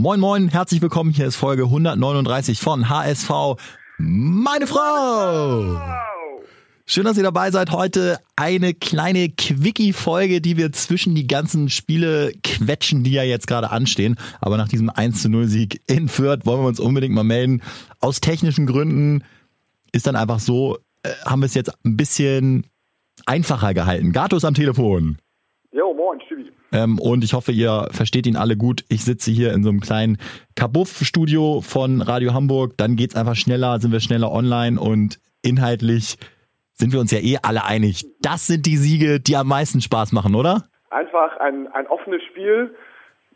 Moin Moin, herzlich willkommen. Hier ist Folge 139 von HSV. Meine Frau! Schön, dass ihr dabei seid. Heute eine kleine Quickie-Folge, die wir zwischen die ganzen Spiele quetschen, die ja jetzt gerade anstehen. Aber nach diesem 1 zu 0 Sieg in Fürth wollen wir uns unbedingt mal melden. Aus technischen Gründen ist dann einfach so, äh, haben wir es jetzt ein bisschen einfacher gehalten. Gato ist am Telefon. Jo, moin, Stübi. Ähm, und ich hoffe, ihr versteht ihn alle gut. Ich sitze hier in so einem kleinen Kabuff-Studio von Radio Hamburg. Dann geht's einfach schneller, sind wir schneller online und inhaltlich sind wir uns ja eh alle einig. Das sind die Siege, die am meisten Spaß machen, oder? Einfach ein, ein offenes Spiel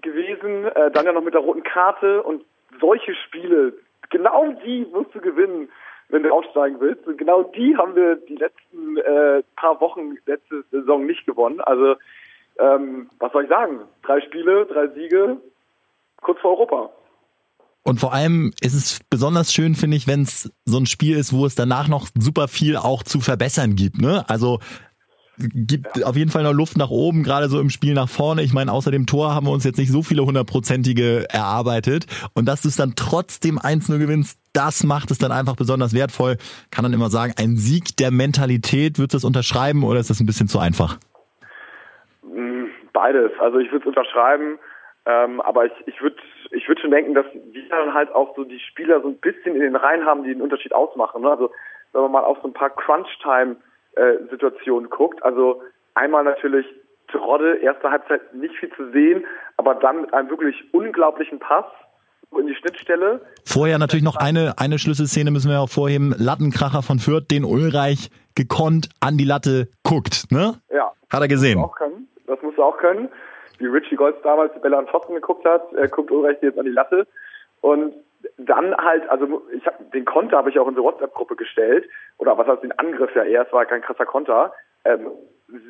gewesen, äh, dann ja noch mit der roten Karte und solche Spiele, genau die musst du gewinnen, wenn du aufsteigen willst. Und genau die haben wir die letzten äh, paar Wochen, letzte Saison nicht gewonnen. Also ähm, was soll ich sagen? Drei Spiele, drei Siege, kurz vor Europa. Und vor allem ist es besonders schön, finde ich, wenn es so ein Spiel ist, wo es danach noch super viel auch zu verbessern gibt. Ne? Also gibt ja. auf jeden Fall noch Luft nach oben, gerade so im Spiel nach vorne. Ich meine, außer dem Tor haben wir uns jetzt nicht so viele hundertprozentige erarbeitet. Und dass du es dann trotzdem 1-0 gewinnst, das macht es dann einfach besonders wertvoll. Kann dann immer sagen, ein Sieg der Mentalität, würdest du das unterschreiben oder ist das ein bisschen zu einfach? Beides. Also ich würde es unterschreiben, ähm, aber ich, ich würde ich würd schon denken, dass wir dann halt auch so die Spieler so ein bisschen in den Reihen haben, die den Unterschied ausmachen. Ne? Also wenn man mal auf so ein paar Crunch-Time-Situationen guckt, also einmal natürlich Trodde, erste Halbzeit nicht viel zu sehen, aber dann mit einem wirklich unglaublichen Pass in die Schnittstelle. Vorher natürlich noch eine, eine Schlüsselszene müssen wir auch vorheben. Lattenkracher von Fürth, den Ulreich gekonnt an die Latte guckt, ne? Ja. Hat er gesehen. Auch können das musst du auch können. Wie Richie Golds damals die Bälle an Pfosten geguckt hat, er guckt Ulreich jetzt an die Latte. Und dann halt, also ich habe den Konter habe ich auch in unsere WhatsApp-Gruppe gestellt, oder was heißt den Angriff ja eher, es war kein krasser Konter. Ähm,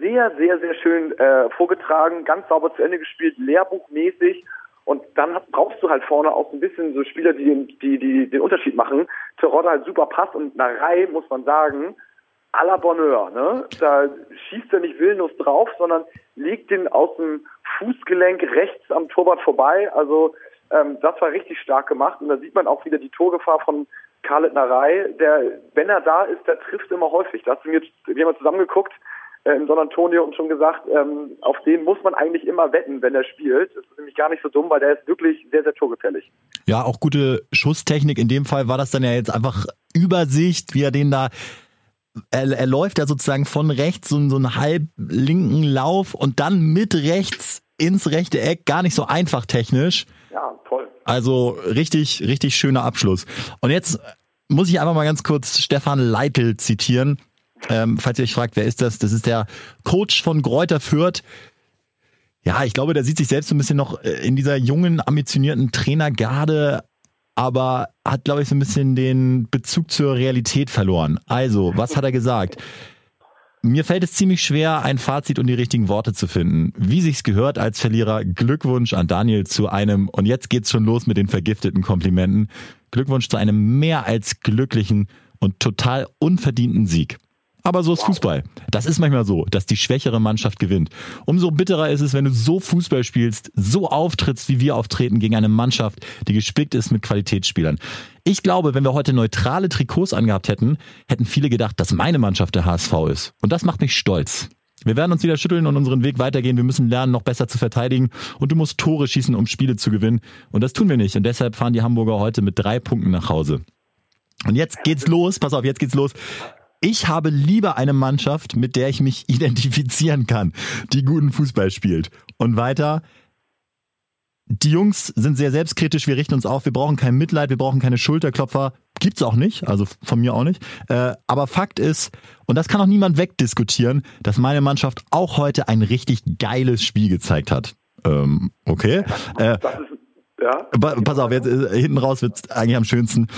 sehr, sehr, sehr schön äh, vorgetragen, ganz sauber zu Ende gespielt, lehrbuchmäßig. Und dann brauchst du halt vorne auch ein bisschen so Spieler, die den, die, die den Unterschied machen. Terodde halt super passt und Narei, muss man sagen, à la Bonheur. Ne? Da schießt er nicht willenlos drauf, sondern legt den aus dem Fußgelenk rechts am Torwart vorbei. Also ähm, das war richtig stark gemacht. Und da sieht man auch wieder die Torgefahr von Khaled Narei. Der, wenn er da ist, der trifft immer häufig. Da hast du mir, wir haben zusammengeguckt äh, in Don Antonio und schon gesagt, ähm, auf den muss man eigentlich immer wetten, wenn er spielt. Das ist nämlich gar nicht so dumm, weil der ist wirklich sehr, sehr torgefällig. Ja, auch gute Schusstechnik. In dem Fall war das dann ja jetzt einfach Übersicht, wie er den da er, er läuft ja sozusagen von rechts so, so einen halb linken Lauf und dann mit rechts ins rechte Eck. Gar nicht so einfach technisch. Ja, toll. Also richtig, richtig schöner Abschluss. Und jetzt muss ich einfach mal ganz kurz Stefan Leitl zitieren. Ähm, falls ihr euch fragt, wer ist das? Das ist der Coach von Gräuter Fürth. Ja, ich glaube, der sieht sich selbst so ein bisschen noch äh, in dieser jungen, ambitionierten Trainergarde aber hat, glaube ich, so ein bisschen den Bezug zur Realität verloren. Also, was hat er gesagt? Mir fällt es ziemlich schwer, ein Fazit und die richtigen Worte zu finden. Wie sich's gehört als Verlierer, Glückwunsch an Daniel zu einem, und jetzt geht's schon los mit den vergifteten Komplimenten, Glückwunsch zu einem mehr als glücklichen und total unverdienten Sieg. Aber so ist Fußball. Das ist manchmal so, dass die schwächere Mannschaft gewinnt. Umso bitterer ist es, wenn du so Fußball spielst, so auftrittst, wie wir auftreten gegen eine Mannschaft, die gespickt ist mit Qualitätsspielern. Ich glaube, wenn wir heute neutrale Trikots angehabt hätten, hätten viele gedacht, dass meine Mannschaft der HSV ist. Und das macht mich stolz. Wir werden uns wieder schütteln und unseren Weg weitergehen. Wir müssen lernen, noch besser zu verteidigen. Und du musst Tore schießen, um Spiele zu gewinnen. Und das tun wir nicht. Und deshalb fahren die Hamburger heute mit drei Punkten nach Hause. Und jetzt geht's los. Pass auf, jetzt geht's los. Ich habe lieber eine Mannschaft, mit der ich mich identifizieren kann, die guten Fußball spielt. Und weiter, die Jungs sind sehr selbstkritisch, wir richten uns auf, wir brauchen kein Mitleid, wir brauchen keine Schulterklopfer. Gibt's auch nicht, also von mir auch nicht. Äh, aber Fakt ist, und das kann auch niemand wegdiskutieren, dass meine Mannschaft auch heute ein richtig geiles Spiel gezeigt hat. Ähm, okay. Äh, ja. Pass auf, jetzt äh, hinten raus wird's eigentlich am schönsten.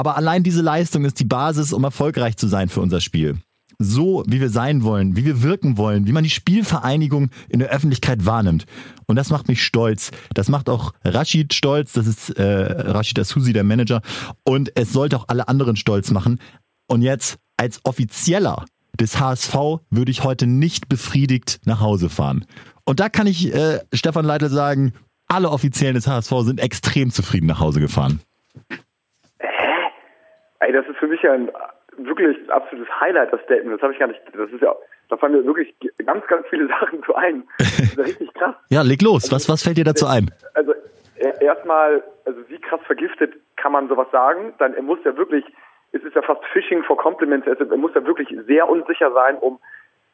Aber allein diese Leistung ist die Basis, um erfolgreich zu sein für unser Spiel. So, wie wir sein wollen, wie wir wirken wollen, wie man die Spielvereinigung in der Öffentlichkeit wahrnimmt. Und das macht mich stolz. Das macht auch Rashid stolz. Das ist äh, Rashid Asusi, der Manager. Und es sollte auch alle anderen stolz machen. Und jetzt als Offizieller des HSV würde ich heute nicht befriedigt nach Hause fahren. Und da kann ich äh, Stefan Leitl sagen, alle Offiziellen des HSV sind extrem zufrieden nach Hause gefahren. Ey, das ist für mich ja ein wirklich absolutes Highlight, das Statement. Das habe ich gar nicht, das ist ja, da fallen mir wirklich ganz, ganz viele Sachen zu ein. Das ist ja richtig krass. ja, leg los. Also, was, was fällt dir dazu ein? Also, erstmal, also wie krass vergiftet kann man sowas sagen? Dann, er muss ja wirklich, es ist ja fast Fishing for Compliments, also, er muss ja wirklich sehr unsicher sein, um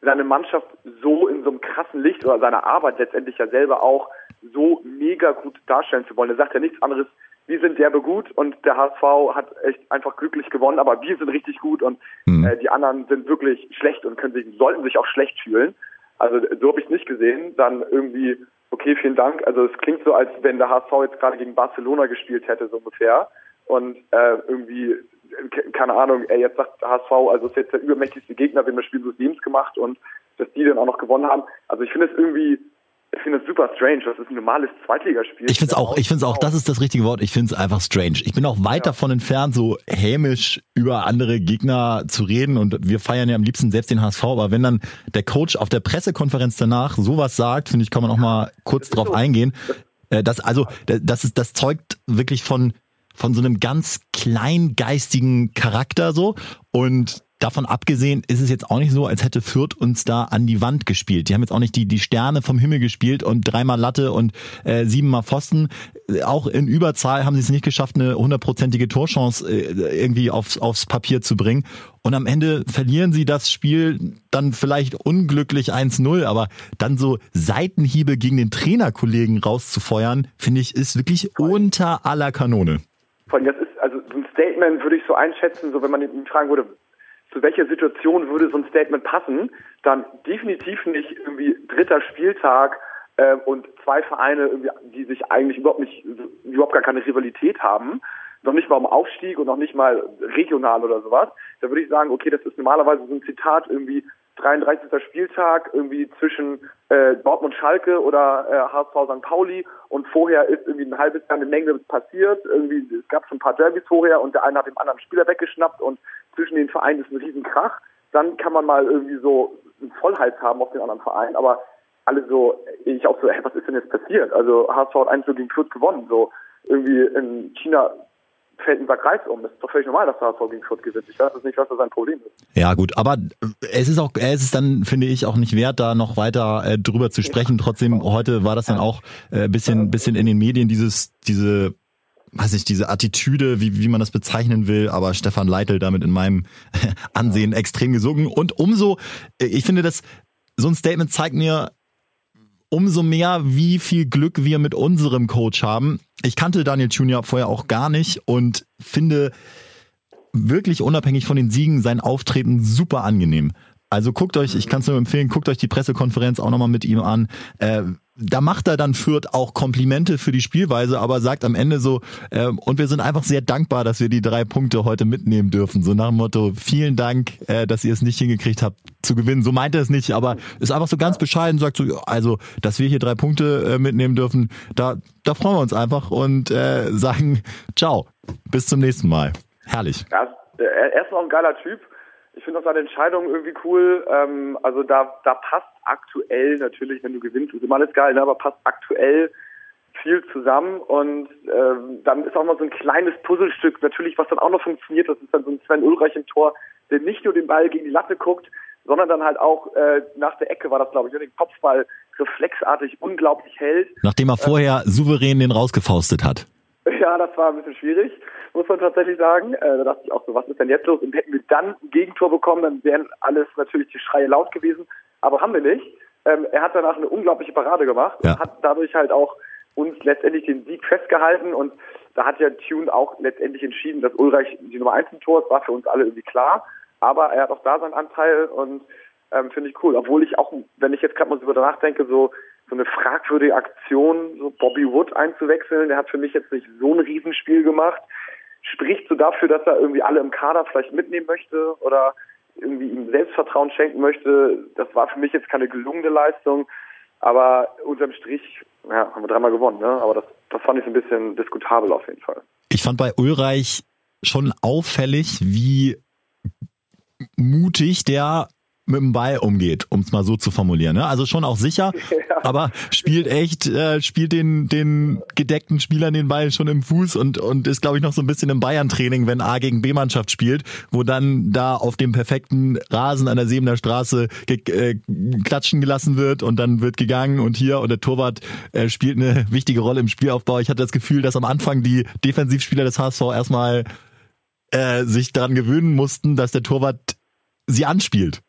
seine Mannschaft so in so einem krassen Licht oder seine Arbeit letztendlich ja selber auch so mega gut darstellen zu wollen. Er sagt ja nichts anderes, wir sind derbe gut und der HSV hat echt einfach glücklich gewonnen, aber wir sind richtig gut und mhm. äh, die anderen sind wirklich schlecht und können sich, sollten sich auch schlecht fühlen. Also so habe ich es nicht gesehen. Dann irgendwie, okay, vielen Dank. Also es klingt so, als wenn der HSV jetzt gerade gegen Barcelona gespielt hätte, so ungefähr. Und äh, irgendwie, keine Ahnung, er jetzt sagt HSV, also es ist jetzt der übermächtigste Gegner, wir haben das Spiel so Teams gemacht und dass die dann auch noch gewonnen haben. Also ich finde es irgendwie ich finde es super strange. Das ist ein normales Zweitligaspiel. Ich finde es auch, ich finde es auch, das ist das richtige Wort. Ich finde es einfach strange. Ich bin auch weit ja. davon entfernt, so hämisch über andere Gegner zu reden und wir feiern ja am liebsten selbst den HSV, aber wenn dann der Coach auf der Pressekonferenz danach sowas sagt, finde ich, kann man auch mal kurz drauf so. eingehen. Äh, das, also, das ist, das zeugt wirklich von, von so einem ganz kleingeistigen Charakter so und davon abgesehen ist es jetzt auch nicht so, als hätte Fürth uns da an die Wand gespielt. Die haben jetzt auch nicht die, die Sterne vom Himmel gespielt und dreimal Latte und äh, siebenmal Pfosten. Auch in Überzahl haben sie es nicht geschafft, eine hundertprozentige Torchance äh, irgendwie aufs, aufs Papier zu bringen. Und am Ende verlieren sie das Spiel dann vielleicht unglücklich 1-0, aber dann so Seitenhiebe gegen den Trainerkollegen rauszufeuern, finde ich, ist wirklich unter aller Kanone. Allem, das ist, also so ein Statement würde ich so einschätzen, so wenn man ihn fragen würde, zu welcher Situation würde so ein Statement passen, dann definitiv nicht irgendwie dritter Spieltag äh, und zwei Vereine, die sich eigentlich überhaupt nicht, überhaupt gar keine Rivalität haben, noch nicht mal um Aufstieg und noch nicht mal regional oder sowas. Da würde ich sagen, okay, das ist normalerweise so ein Zitat irgendwie 33. Spieltag irgendwie zwischen äh, Dortmund Schalke oder äh, HSV St. Pauli und vorher ist irgendwie ein halbes Jahr eine Menge passiert. Irgendwie es gab schon ein paar Derbys vorher und der eine hat dem anderen Spieler weggeschnappt und zwischen den Vereinen ist ein Riesenkrach. Dann kann man mal irgendwie so einen Vollhals haben auf den anderen Verein, aber alle so, ich auch so, hey, was ist denn jetzt passiert? Also HSV hat 1 gegen Fürth gewonnen, so irgendwie in China fällt ein Sack Reis um. Das ist doch völlig normal, dass der HSV gegen Fürth gewinnt. Ich weiß nicht, was da sein Problem ist. Ja, gut, aber es ist auch, es ist dann, finde ich, auch nicht wert, da noch weiter äh, drüber zu sprechen. Trotzdem, heute war das dann auch äh, bisschen, bisschen in den Medien, dieses, diese weiß ich, diese Attitüde, wie, wie man das bezeichnen will, aber Stefan Leitl damit in meinem Ansehen extrem gesungen. Und umso, ich finde, dass so ein Statement zeigt mir, umso mehr, wie viel Glück wir mit unserem Coach haben. Ich kannte Daniel Junior vorher auch gar nicht und finde wirklich unabhängig von den Siegen sein Auftreten super angenehm. Also guckt euch, ich kann es nur empfehlen, guckt euch die Pressekonferenz auch nochmal mit ihm an. Äh, da macht er dann Fürth auch Komplimente für die Spielweise, aber sagt am Ende so, äh, und wir sind einfach sehr dankbar, dass wir die drei Punkte heute mitnehmen dürfen. So nach dem Motto, vielen Dank, äh, dass ihr es nicht hingekriegt habt zu gewinnen. So meint er es nicht, aber ist einfach so ganz bescheiden, sagt so, also, dass wir hier drei Punkte äh, mitnehmen dürfen, da, da freuen wir uns einfach und äh, sagen, ciao, bis zum nächsten Mal. Herrlich. Ja, er ist noch ein geiler Typ finde auch seine Entscheidung irgendwie cool. Ähm, also da, da passt aktuell natürlich, wenn du gewinnst, ist immer alles geil, ne? aber passt aktuell viel zusammen und ähm, dann ist auch mal so ein kleines Puzzlestück natürlich, was dann auch noch funktioniert. Das ist dann so ein Sven Ulreich im Tor, der nicht nur den Ball gegen die Latte guckt, sondern dann halt auch äh, nach der Ecke war das, glaube ich, den Kopfball reflexartig unglaublich hält. Nachdem er vorher äh, souverän den rausgefaustet hat. Ja, das war ein bisschen schwierig muss man tatsächlich sagen. Äh, da dachte ich auch so, was ist denn jetzt los? Und hätten wir dann ein Gegentor bekommen, dann wären alles natürlich die Schreie laut gewesen. Aber haben wir nicht. Ähm, er hat danach eine unglaubliche Parade gemacht ja. und hat dadurch halt auch uns letztendlich den Sieg festgehalten und da hat ja Tune auch letztendlich entschieden, dass Ulreich die Nummer 1 im Tor ist, war für uns alle irgendwie klar. Aber er hat auch da seinen Anteil und ähm, finde ich cool. Obwohl ich auch, wenn ich jetzt gerade mal so darüber nachdenke, so so eine fragwürdige Aktion, so Bobby Wood einzuwechseln, der hat für mich jetzt nicht so ein Riesenspiel gemacht spricht so dafür, dass er irgendwie alle im Kader vielleicht mitnehmen möchte oder irgendwie ihm Selbstvertrauen schenken möchte. Das war für mich jetzt keine gelungene Leistung, aber unterm Strich ja, haben wir dreimal gewonnen. Ne? Aber das, das fand ich ein bisschen diskutabel auf jeden Fall. Ich fand bei Ulreich schon auffällig, wie mutig der mit dem Ball umgeht, um es mal so zu formulieren. Ne? Also schon auch sicher, ja. aber spielt echt, äh, spielt den, den gedeckten Spielern den Ball schon im Fuß und, und ist, glaube ich, noch so ein bisschen im Bayern-Training, wenn A gegen B-Mannschaft spielt, wo dann da auf dem perfekten Rasen an der Sebener Straße ge äh, klatschen gelassen wird und dann wird gegangen und hier und der Torwart äh, spielt eine wichtige Rolle im Spielaufbau. Ich hatte das Gefühl, dass am Anfang die Defensivspieler des HSV erstmal äh, sich daran gewöhnen mussten, dass der Torwart sie anspielt.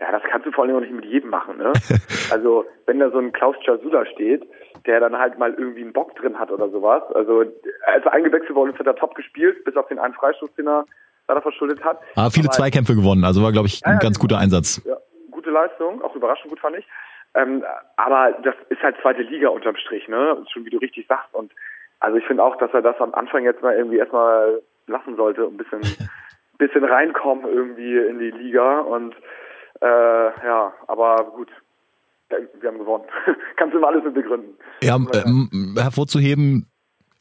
Ja, das kannst du vor allem auch nicht mit jedem machen. Ne? also wenn da so ein Klaus Chasula steht, der dann halt mal irgendwie einen Bock drin hat oder sowas. Also als er eingewechselt worden ist, hat er top gespielt, bis auf den einen Freistoß, den er leider verschuldet hat. Aber viele Aber, Zweikämpfe gewonnen, also war, glaube ich, ein ja, ganz guter Einsatz. Ja, gute Leistung, auch überraschend gut fand ich. Ähm, aber das ist halt zweite Liga unterm Strich, ne? Schon wie du richtig sagst. Und also ich finde auch, dass er das am Anfang jetzt mal irgendwie erstmal lassen sollte, ein bisschen, bisschen reinkommen irgendwie in die Liga. Und äh, ja, aber gut, wir haben gewonnen. Kannst du immer alles mit begründen. Ja, ähm, hervorzuheben,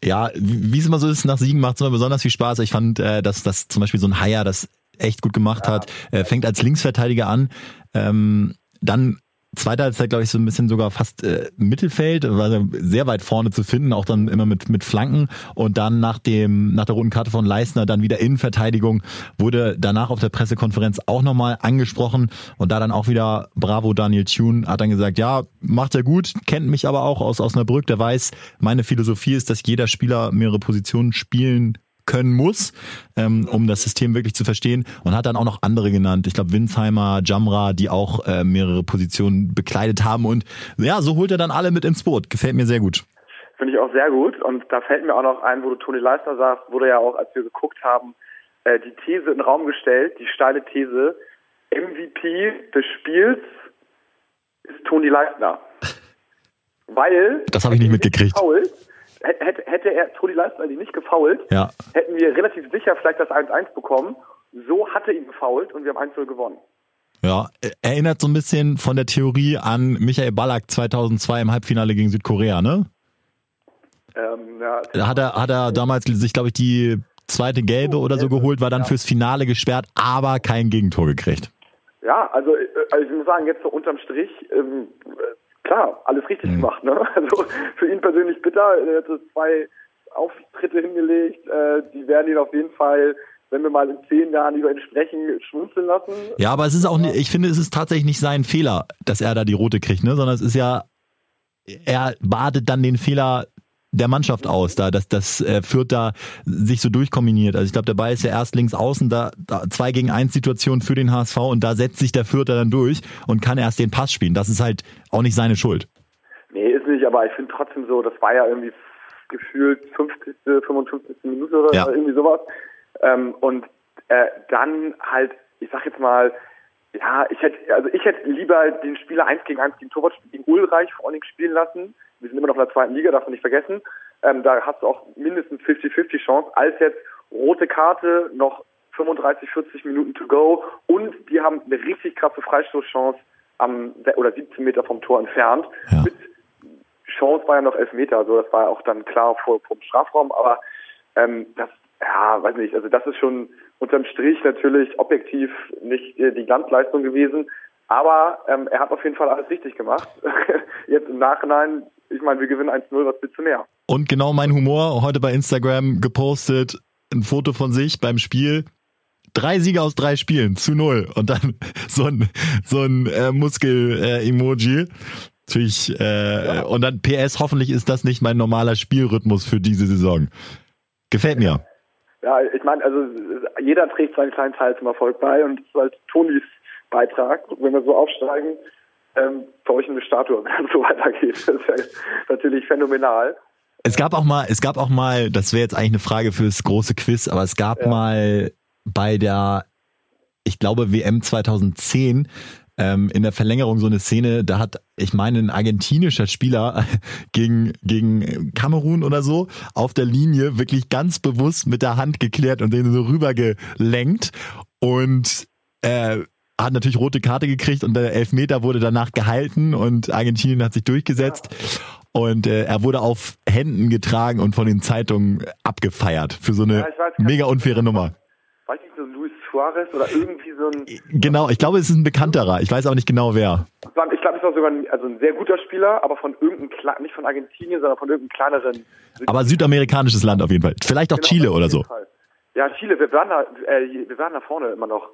ja, wie es immer so ist, nach Siegen macht es immer besonders viel Spaß. Ich fand, äh, dass, dass zum Beispiel so ein Haier das echt gut gemacht ja. hat. Äh, fängt als Linksverteidiger an, ähm, dann Zweiter ist ja, glaube ich, so ein bisschen sogar fast äh, Mittelfeld, war sehr weit vorne zu finden, auch dann immer mit, mit Flanken. Und dann nach dem, nach der roten Karte von Leistner dann wieder Innenverteidigung, wurde danach auf der Pressekonferenz auch nochmal angesprochen. Und da dann auch wieder Bravo Daniel Thune hat dann gesagt, ja, macht er gut, kennt mich aber auch aus Osnabrück, der weiß, meine Philosophie ist, dass jeder Spieler mehrere Positionen spielen können muss, ähm, um das System wirklich zu verstehen. Und hat dann auch noch andere genannt. Ich glaube, Winsheimer, Jamra, die auch äh, mehrere Positionen bekleidet haben. Und ja, so holt er dann alle mit ins Boot. Gefällt mir sehr gut. Finde ich auch sehr gut. Und da fällt mir auch noch ein, wo du Toni Leistner sagst, wurde ja auch, als wir geguckt haben, äh, die These in den Raum gestellt, die steile These, MVP des Spiels ist Toni Leistner. Weil. Das habe ich nicht mitgekriegt. Faul, hätte, hätte er Toni Leistner nicht gefault, ja. hätten wir relativ sicher vielleicht das 1-1 bekommen. So hatte ihn gefault und wir haben 1-0 gewonnen. Ja, erinnert so ein bisschen von der Theorie an Michael Ballack 2002 im Halbfinale gegen Südkorea, ne? Ähm, ja, da hat er, hat er damals sich, glaube ich, die zweite gelbe oder so geholt, war dann ja. fürs Finale gesperrt, aber kein Gegentor gekriegt. Ja, also, äh, also ich muss sagen, jetzt so unterm Strich, ähm, klar, alles richtig mhm. gemacht. Ne? Also für ihn persönlich bitter. Er hat so zwei Auftritte hingelegt. Äh, die werden ihn auf jeden Fall wenn wir mal in zehn Jahren über ihn sprechen, schmunzeln lassen. Ja, aber es ist auch, nicht, ich finde, es ist tatsächlich nicht sein Fehler, dass er da die rote kriegt, ne? sondern es ist ja, er badet dann den Fehler der Mannschaft aus, da dass das äh, Fürth da sich so durchkombiniert. Also ich glaube, der Ball ist ja erst links außen, da, da zwei gegen eins Situation für den HSV und da setzt sich der Fürther dann durch und kann erst den Pass spielen. Das ist halt auch nicht seine Schuld. Nee, ist nicht, aber ich finde trotzdem so, das war ja irgendwie gefühlt 50., 55. Minute oder ja. irgendwie sowas. Ähm, und äh, dann halt, ich sag jetzt mal, ja, ich hätte, also ich hätte lieber den Spieler eins gegen eins gegen Torwart gegen Ulreich vor allen Dingen spielen lassen. Wir sind immer noch in der zweiten Liga, darf man nicht vergessen. Ähm, da hast du auch mindestens 50-50 Chance, als jetzt rote Karte, noch 35, 40 Minuten to go und die haben eine richtig krasse Freistoßchance am oder 17 Meter vom Tor entfernt. Ja. Mit Chance war ja noch 11 Meter, also das war auch dann klar vor, vom Strafraum, aber ähm, das, ja, weiß nicht, also das ist schon unterm Strich natürlich objektiv nicht äh, die Glanzleistung gewesen. Aber ähm, er hat auf jeden Fall alles richtig gemacht. Jetzt im Nachhinein, ich meine, wir gewinnen 1-0, was willst du mehr? Und genau mein Humor, heute bei Instagram gepostet, ein Foto von sich beim Spiel. Drei Siege aus drei Spielen zu null. Und dann so ein, so ein äh, Muskel-Emoji. Äh, Natürlich, äh, ja. und dann PS, hoffentlich ist das nicht mein normaler Spielrhythmus für diese Saison. Gefällt mir. Ja, ich meine, also jeder trägt seinen kleinen Teil zum Erfolg bei und das ist halt Tonis Beitrag. wenn wir so aufsteigen, ähm, für euch eine Statue, wenn es so weitergeht. Das ist ja natürlich phänomenal. Es gab auch mal, es gab auch mal, das wäre jetzt eigentlich eine Frage fürs große Quiz, aber es gab ja. mal bei der, ich glaube, WM 2010 ähm, in der Verlängerung so eine Szene, da hat, ich meine, ein argentinischer Spieler gegen, gegen Kamerun oder so auf der Linie wirklich ganz bewusst mit der Hand geklärt und den so rübergelenkt und äh, hat natürlich rote Karte gekriegt und der Elfmeter wurde danach gehalten und Argentinien hat sich durchgesetzt. Und äh, er wurde auf Händen getragen und von den Zeitungen abgefeiert für so eine ja, weiß, mega unfaire Nummer. Weiß nicht, so Luis Suarez oder irgendwie so ein. Genau, ich glaube, es ist ein bekannterer. Ich weiß aber nicht genau wer. Ich glaube, es war sogar ein, also ein sehr guter Spieler, aber von irgendeinem, nicht von Argentinien, sondern von irgendeinem kleineren. Aber südamerikanisches Land auf jeden Fall. Vielleicht auch genau, Chile oder so. Fall. Ja, Chile, wir waren da, äh, wir waren da vorne immer noch.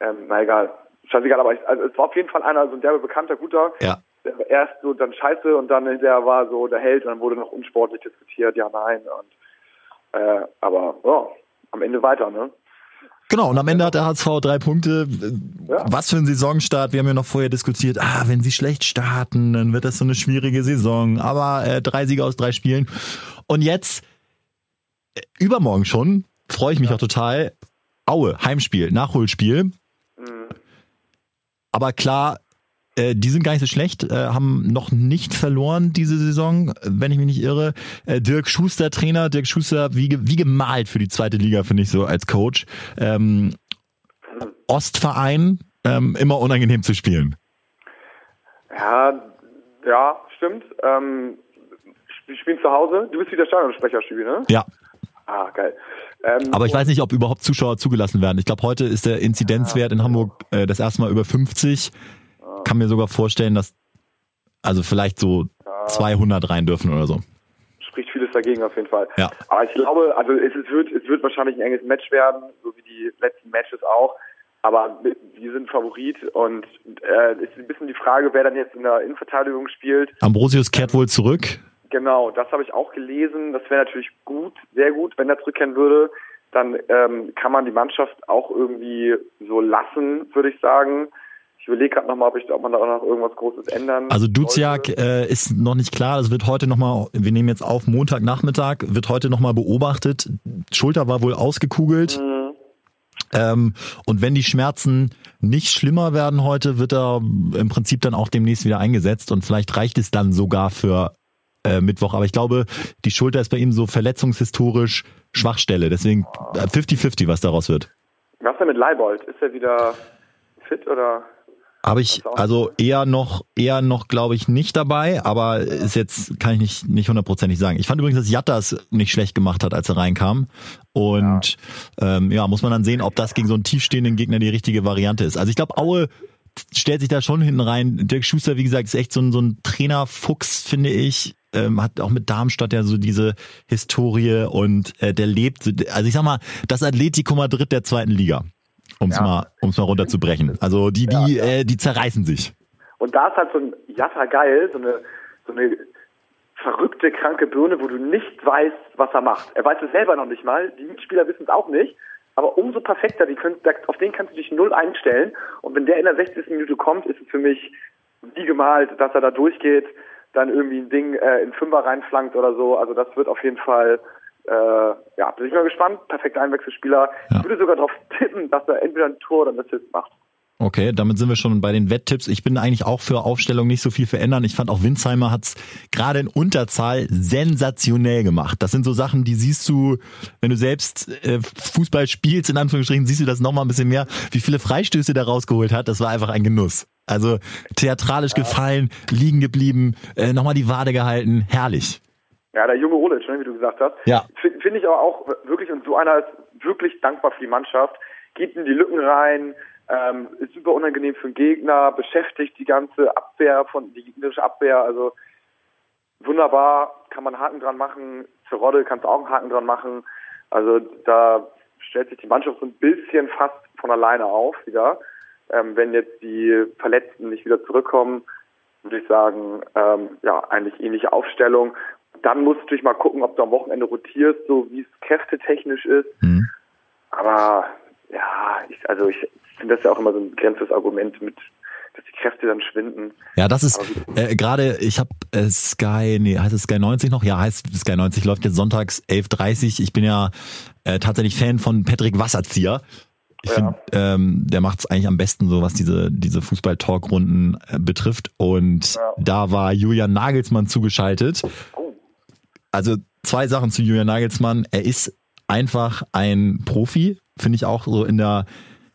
Ähm, na egal, scheißegal, aber ich, also es war auf jeden Fall einer, so ein derbe bekannter, guter. Ja. Erst so dann scheiße und dann hinterher war so der Held und dann wurde noch unsportlich diskutiert, ja, nein. Und äh, aber ja, am Ende weiter, ne? Genau, und am Ende hat der HSV drei Punkte. Ja. Was für ein Saisonstart. Wir haben ja noch vorher diskutiert, ah, wenn sie schlecht starten, dann wird das so eine schwierige Saison. Aber äh, drei Siege aus drei Spielen. Und jetzt, äh, übermorgen schon, freue ich mich ja. auch total. Aue, Heimspiel, Nachholspiel. Aber klar, äh, die sind gar nicht so schlecht, äh, haben noch nicht verloren diese Saison, wenn ich mich nicht irre. Äh, Dirk Schuster Trainer, Dirk Schuster wie, wie gemalt für die zweite Liga, finde ich so als Coach. Ähm, Ostverein, ähm, immer unangenehm zu spielen. Ja, ja, stimmt. Ähm, wir spielen zu Hause. Du bist wieder Stadionsprecher, Stübi, ne? Ja. Ah, geil. Ähm, Aber ich weiß nicht, ob überhaupt Zuschauer zugelassen werden. Ich glaube, heute ist der Inzidenzwert in Hamburg äh, das erste Mal über 50 kann mir sogar vorstellen, dass also vielleicht so ja. 200 rein dürfen oder so. Spricht vieles dagegen auf jeden Fall. Ja. Aber ich glaube, also es, es, wird, es wird wahrscheinlich ein enges Match werden, so wie die letzten Matches auch. Aber wir sind Favorit und äh, es ist ein bisschen die Frage, wer dann jetzt in der Innenverteidigung spielt. Ambrosius kehrt wohl zurück. Genau, das habe ich auch gelesen. Das wäre natürlich gut, sehr gut, wenn er zurückkehren würde. Dann ähm, kann man die Mannschaft auch irgendwie so lassen, würde ich sagen. Ich überlege gerade nochmal, ob, ich, ob man da auch noch irgendwas Großes ändern Also Duziak äh, ist noch nicht klar. Das wird heute nochmal, wir nehmen jetzt auf Montagnachmittag, wird heute nochmal beobachtet. Schulter war wohl ausgekugelt. Mhm. Ähm, und wenn die Schmerzen nicht schlimmer werden heute, wird er im Prinzip dann auch demnächst wieder eingesetzt und vielleicht reicht es dann sogar für äh, Mittwoch. Aber ich glaube, die Schulter ist bei ihm so verletzungshistorisch Schwachstelle. Deswegen 50-50, äh, was daraus wird. Was denn mit Leibold? Ist er wieder fit oder? Habe ich also eher noch, eher noch, glaube ich, nicht dabei, aber ist jetzt, kann ich nicht, nicht hundertprozentig sagen. Ich fand übrigens, dass Jattas nicht schlecht gemacht hat, als er reinkam. Und ja. Ähm, ja, muss man dann sehen, ob das gegen so einen tiefstehenden Gegner die richtige Variante ist. Also ich glaube, Aue stellt sich da schon hinten rein. Dirk Schuster, wie gesagt, ist echt so ein, so ein Trainerfuchs, finde ich. Ähm, hat auch mit Darmstadt ja so diese Historie und äh, der lebt, also ich sag mal, das Atletico Madrid der zweiten Liga um es ja. mal, um's mal runterzubrechen. Also die, die, ja. Äh, die zerreißen sich. Und da ist halt so ein Jatta geil, so eine, so eine verrückte, kranke Birne, wo du nicht weißt, was er macht. Er weiß es selber noch nicht mal, die Mitspieler wissen es auch nicht, aber umso perfekter, die können, auf den kannst du dich null einstellen. Und wenn der in der 60. Minute kommt, ist es für mich wie gemalt, dass er da durchgeht, dann irgendwie ein Ding äh, in Fünfer reinflankt oder so. Also das wird auf jeden Fall äh, ja, bin ich mal gespannt. Perfekter Einwechselspieler. Ja. Ich würde sogar darauf tippen, dass er entweder ein Tor oder ein Assist macht. Okay, damit sind wir schon bei den Wetttipps. Ich bin eigentlich auch für Aufstellung nicht so viel verändern. Ich fand auch Winsheimer hat's gerade in Unterzahl sensationell gemacht. Das sind so Sachen, die siehst du, wenn du selbst äh, Fußball spielst, in Anführungsstrichen, siehst du das nochmal ein bisschen mehr. Wie viele Freistöße der rausgeholt hat, das war einfach ein Genuss. Also theatralisch ja. gefallen, liegen geblieben, äh, nochmal die Wade gehalten, herrlich. Ja, der junge Olic, ne, wie du gesagt hast. Ja. Finde ich aber auch wirklich, und so einer ist wirklich dankbar für die Mannschaft, geht in die Lücken rein, ähm, ist super unangenehm für den Gegner, beschäftigt die ganze Abwehr von, die gegnerische Abwehr, also wunderbar, kann man einen Haken dran machen, für Rodde kannst du auch einen Haken dran machen, also da stellt sich die Mannschaft so ein bisschen fast von alleine auf wieder. Ähm, wenn jetzt die Verletzten nicht wieder zurückkommen, würde ich sagen, ähm, ja, eigentlich ähnliche Aufstellung. Dann musst du natürlich mal gucken, ob du am Wochenende rotierst, so wie es kräftetechnisch ist. Mhm. Aber ja, ich, also ich finde das ja auch immer so ein begrenztes Argument mit dass die Kräfte dann schwinden. Ja, das ist äh, gerade, ich habe äh, Sky, nee, heißt es Sky 90 noch? Ja, heißt Sky 90 läuft jetzt sonntags 11.30 Ich bin ja äh, tatsächlich Fan von Patrick Wasserzieher. Ich ja. finde, ähm, der macht es eigentlich am besten, so was diese, diese Fußball-Talk-Runden äh, betrifft. Und ja. da war Julian Nagelsmann zugeschaltet. Oh. Also zwei Sachen zu Julian Nagelsmann. Er ist einfach ein Profi, finde ich auch so in der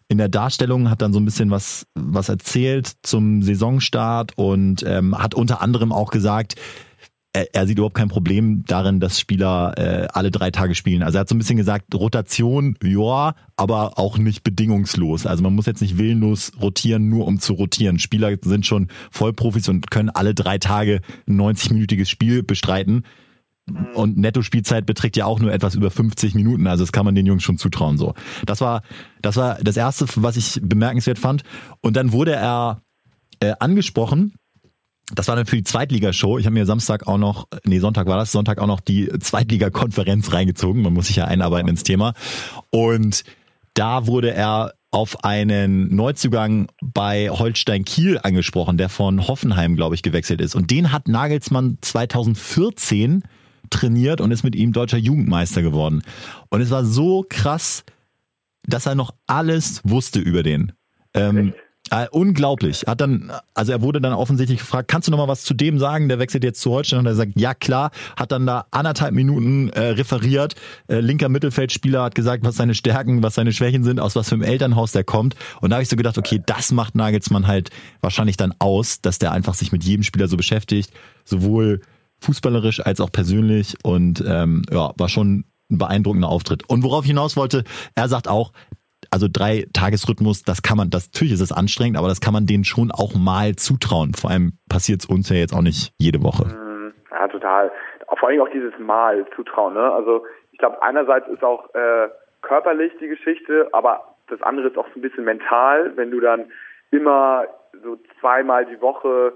in der Darstellung hat dann so ein bisschen was was erzählt zum Saisonstart und ähm, hat unter anderem auch gesagt, er, sieht überhaupt kein Problem darin, dass Spieler äh, alle drei Tage spielen. Also er hat so ein bisschen gesagt, Rotation, ja, aber auch nicht bedingungslos. Also man muss jetzt nicht willenlos rotieren, nur um zu rotieren. Spieler sind schon Vollprofis und können alle drei Tage ein 90-minütiges Spiel bestreiten. Und Netto-Spielzeit beträgt ja auch nur etwas über 50 Minuten, also das kann man den Jungs schon zutrauen. So, das war das war das erste, was ich bemerkenswert fand. Und dann wurde er äh, angesprochen das war dann für die Zweitligashow. Ich habe mir Samstag auch noch, nee, Sonntag war das, Sonntag auch noch die Zweitligakonferenz reingezogen. Man muss sich ja einarbeiten ins Thema. Und da wurde er auf einen Neuzugang bei Holstein Kiel angesprochen, der von Hoffenheim, glaube ich, gewechselt ist. Und den hat Nagelsmann 2014 trainiert und ist mit ihm deutscher Jugendmeister geworden. Und es war so krass, dass er noch alles wusste über den. Ähm, äh, unglaublich. Hat dann, also er wurde dann offensichtlich gefragt, kannst du noch mal was zu dem sagen? Der wechselt jetzt zu Holstein und er sagt, ja klar, hat dann da anderthalb Minuten äh, referiert. Äh, linker Mittelfeldspieler hat gesagt, was seine Stärken, was seine Schwächen sind, aus was für einem Elternhaus der kommt. Und da habe ich so gedacht, okay, das macht Nagelsmann halt wahrscheinlich dann aus, dass der einfach sich mit jedem Spieler so beschäftigt, sowohl fußballerisch als auch persönlich und ähm, ja, war schon ein beeindruckender Auftritt. Und worauf ich hinaus wollte, er sagt auch, also drei Tagesrhythmus, das kann man, das natürlich ist es anstrengend, aber das kann man denen schon auch mal zutrauen. Vor allem passiert es uns ja jetzt auch nicht jede Woche. Mhm. Ja, total. Vor allem auch dieses Mal zutrauen. Ne? Also ich glaube, einerseits ist auch äh, körperlich die Geschichte, aber das andere ist auch so ein bisschen mental, wenn du dann immer so zweimal die Woche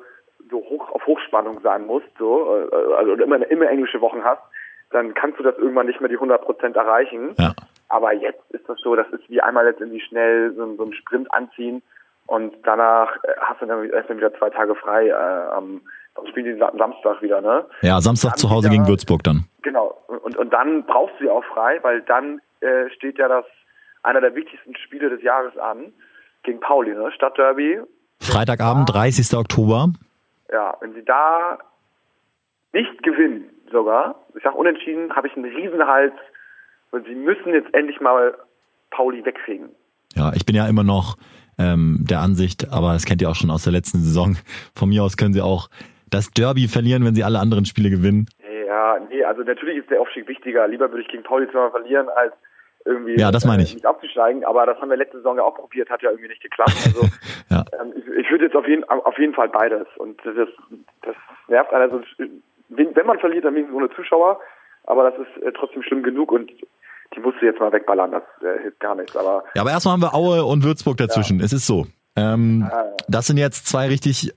so hoch auf Hochspannung sein musst, so, äh, also immer, immer englische Wochen hast, dann kannst du das irgendwann nicht mehr die 100 Prozent erreichen. Ja. Aber jetzt ist das so, das ist wie einmal jetzt irgendwie schnell so, so einen Sprint anziehen und danach äh, hast du dann erstmal wieder zwei Tage frei. Äh, am spielen die Samstag wieder, ne? Ja, Samstag dann zu Hause wieder, gegen Würzburg dann. Genau. Und, und dann brauchst du sie auch frei, weil dann äh, steht ja das einer der wichtigsten Spiele des Jahres an gegen Pauli, ne? Stadtderby. Freitagabend, 30. Oktober. Ja, wenn sie da nicht gewinnen sogar, ich sag unentschieden, habe ich einen Riesenhals und sie müssen jetzt endlich mal Pauli wegkriegen. Ja, ich bin ja immer noch ähm, der Ansicht, aber das kennt ihr auch schon aus der letzten Saison. Von mir aus können sie auch das Derby verlieren, wenn sie alle anderen Spiele gewinnen. Ja, nee, also natürlich ist der Aufstieg wichtiger. Lieber würde ich gegen Pauli zweimal verlieren, als irgendwie ja, das meine ich. Äh, nicht abzusteigen. Aber das haben wir letzte Saison ja auch probiert, hat ja irgendwie nicht geklappt. Also ja. ähm, ich, ich würde jetzt auf jeden, auf jeden Fall beides. Und das, ist, das nervt einer so. Wenn man verliert, dann wenigstens ohne Zuschauer. Aber das ist äh, trotzdem schlimm genug und die musst du jetzt mal wegballern, das äh, hilft gar nichts. Aber, ja, aber erstmal haben wir Aue und Würzburg dazwischen. Ja. Es ist so. Ähm, ja. Das sind jetzt zwei richtig,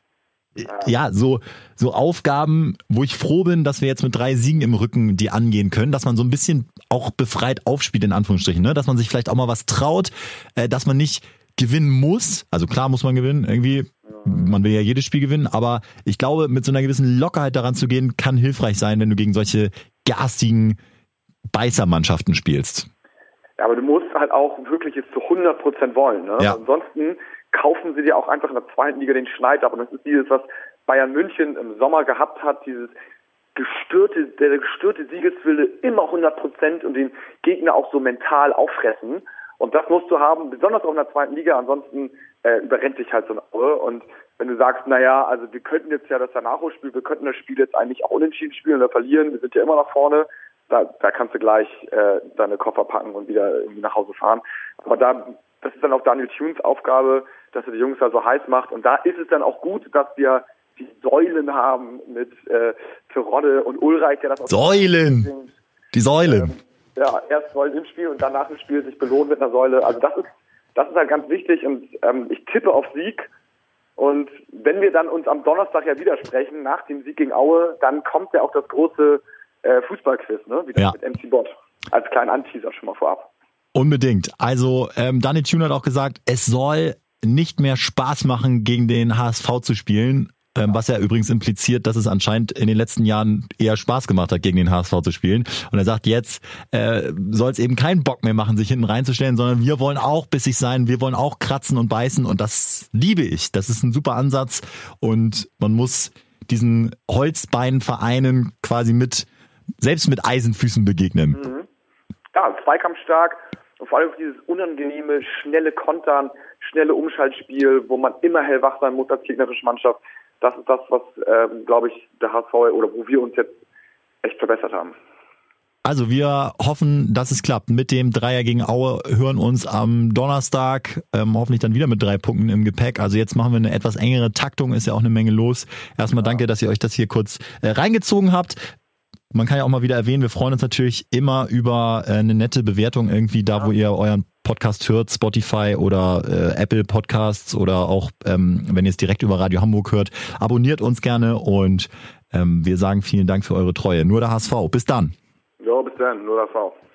ja. so, so Aufgaben, wo ich froh bin, dass wir jetzt mit drei Siegen im Rücken die angehen können, dass man so ein bisschen auch befreit aufspielt, in Anführungsstrichen, ne? dass man sich vielleicht auch mal was traut, äh, dass man nicht gewinnen muss. Also klar muss man gewinnen, irgendwie. Man will ja jedes Spiel gewinnen, aber ich glaube, mit so einer gewissen Lockerheit daran zu gehen, kann hilfreich sein, wenn du gegen solche garstigen Beißermannschaften spielst. Ja, aber du musst halt auch wirklich jetzt zu 100 Prozent wollen. Ne? Ja. Ansonsten kaufen sie dir auch einfach in der zweiten Liga den Schneid ab. Und das ist dieses, was Bayern München im Sommer gehabt hat, dieses gestörte, der gestörte Siegeswille immer 100 Prozent und den Gegner auch so mental auffressen. Und das musst du haben, besonders auch in der zweiten Liga. Ansonsten äh, überrennt dich halt so eine Uhr. Und wenn du sagst, naja, also wir könnten jetzt ja das Danach-Spiel, wir könnten das Spiel jetzt eigentlich auch unentschieden spielen oder verlieren, wir sind ja immer nach vorne, da, da kannst du gleich äh, deine Koffer packen und wieder irgendwie nach Hause fahren. Aber da, das ist dann auch Daniel Tunes Aufgabe, dass er die Jungs da so heiß macht. Und da ist es dann auch gut, dass wir die Säulen haben mit äh, Terodde und Ulreich, der das auch Säulen! Die Säulen! Ähm, ja, erst Säulen im Spiel und dann nach dem Spiel sich belohnen mit einer Säule. Also das ist, das ist halt ganz wichtig und ähm, ich tippe auf Sieg. Und wenn wir dann uns am Donnerstag ja widersprechen, nach dem Sieg gegen Aue, dann kommt ja auch das große äh, Fußballquiz, ne? Wieder ja. mit MC Bot. Als kleinen Anteaser schon mal vorab. Unbedingt. Also ähm, Danny Tune hat auch gesagt, es soll nicht mehr Spaß machen, gegen den HSV zu spielen. Ähm, was ja übrigens impliziert, dass es anscheinend in den letzten Jahren eher Spaß gemacht hat, gegen den HSV zu spielen. Und er sagt, jetzt äh, soll es eben keinen Bock mehr machen, sich hinten reinzustellen, sondern wir wollen auch bissig sein, wir wollen auch kratzen und beißen und das liebe ich. Das ist ein super Ansatz und man muss diesen Holzbeinvereinen quasi mit selbst mit Eisenfüßen begegnen. Mhm. Ja, zweikampfstark und vor allem dieses unangenehme, schnelle Kontern, schnelle Umschaltspiel, wo man immer hellwach sein muss als gegnerische Mannschaft. Das ist das, was, ähm, glaube ich, der HSV oder wo wir uns jetzt echt verbessert haben. Also wir hoffen, dass es klappt mit dem Dreier gegen Aue, hören uns am Donnerstag, ähm, hoffentlich dann wieder mit drei Punkten im Gepäck. Also jetzt machen wir eine etwas engere Taktung, ist ja auch eine Menge los. Erstmal danke, dass ihr euch das hier kurz äh, reingezogen habt. Man kann ja auch mal wieder erwähnen, wir freuen uns natürlich immer über äh, eine nette Bewertung irgendwie da, wo ihr euren Podcast hört, Spotify oder äh, Apple Podcasts oder auch, ähm, wenn ihr es direkt über Radio Hamburg hört, abonniert uns gerne und ähm, wir sagen vielen Dank für eure Treue. Nur der HSV. Bis dann. Ja, bis dann. Nur der HSV.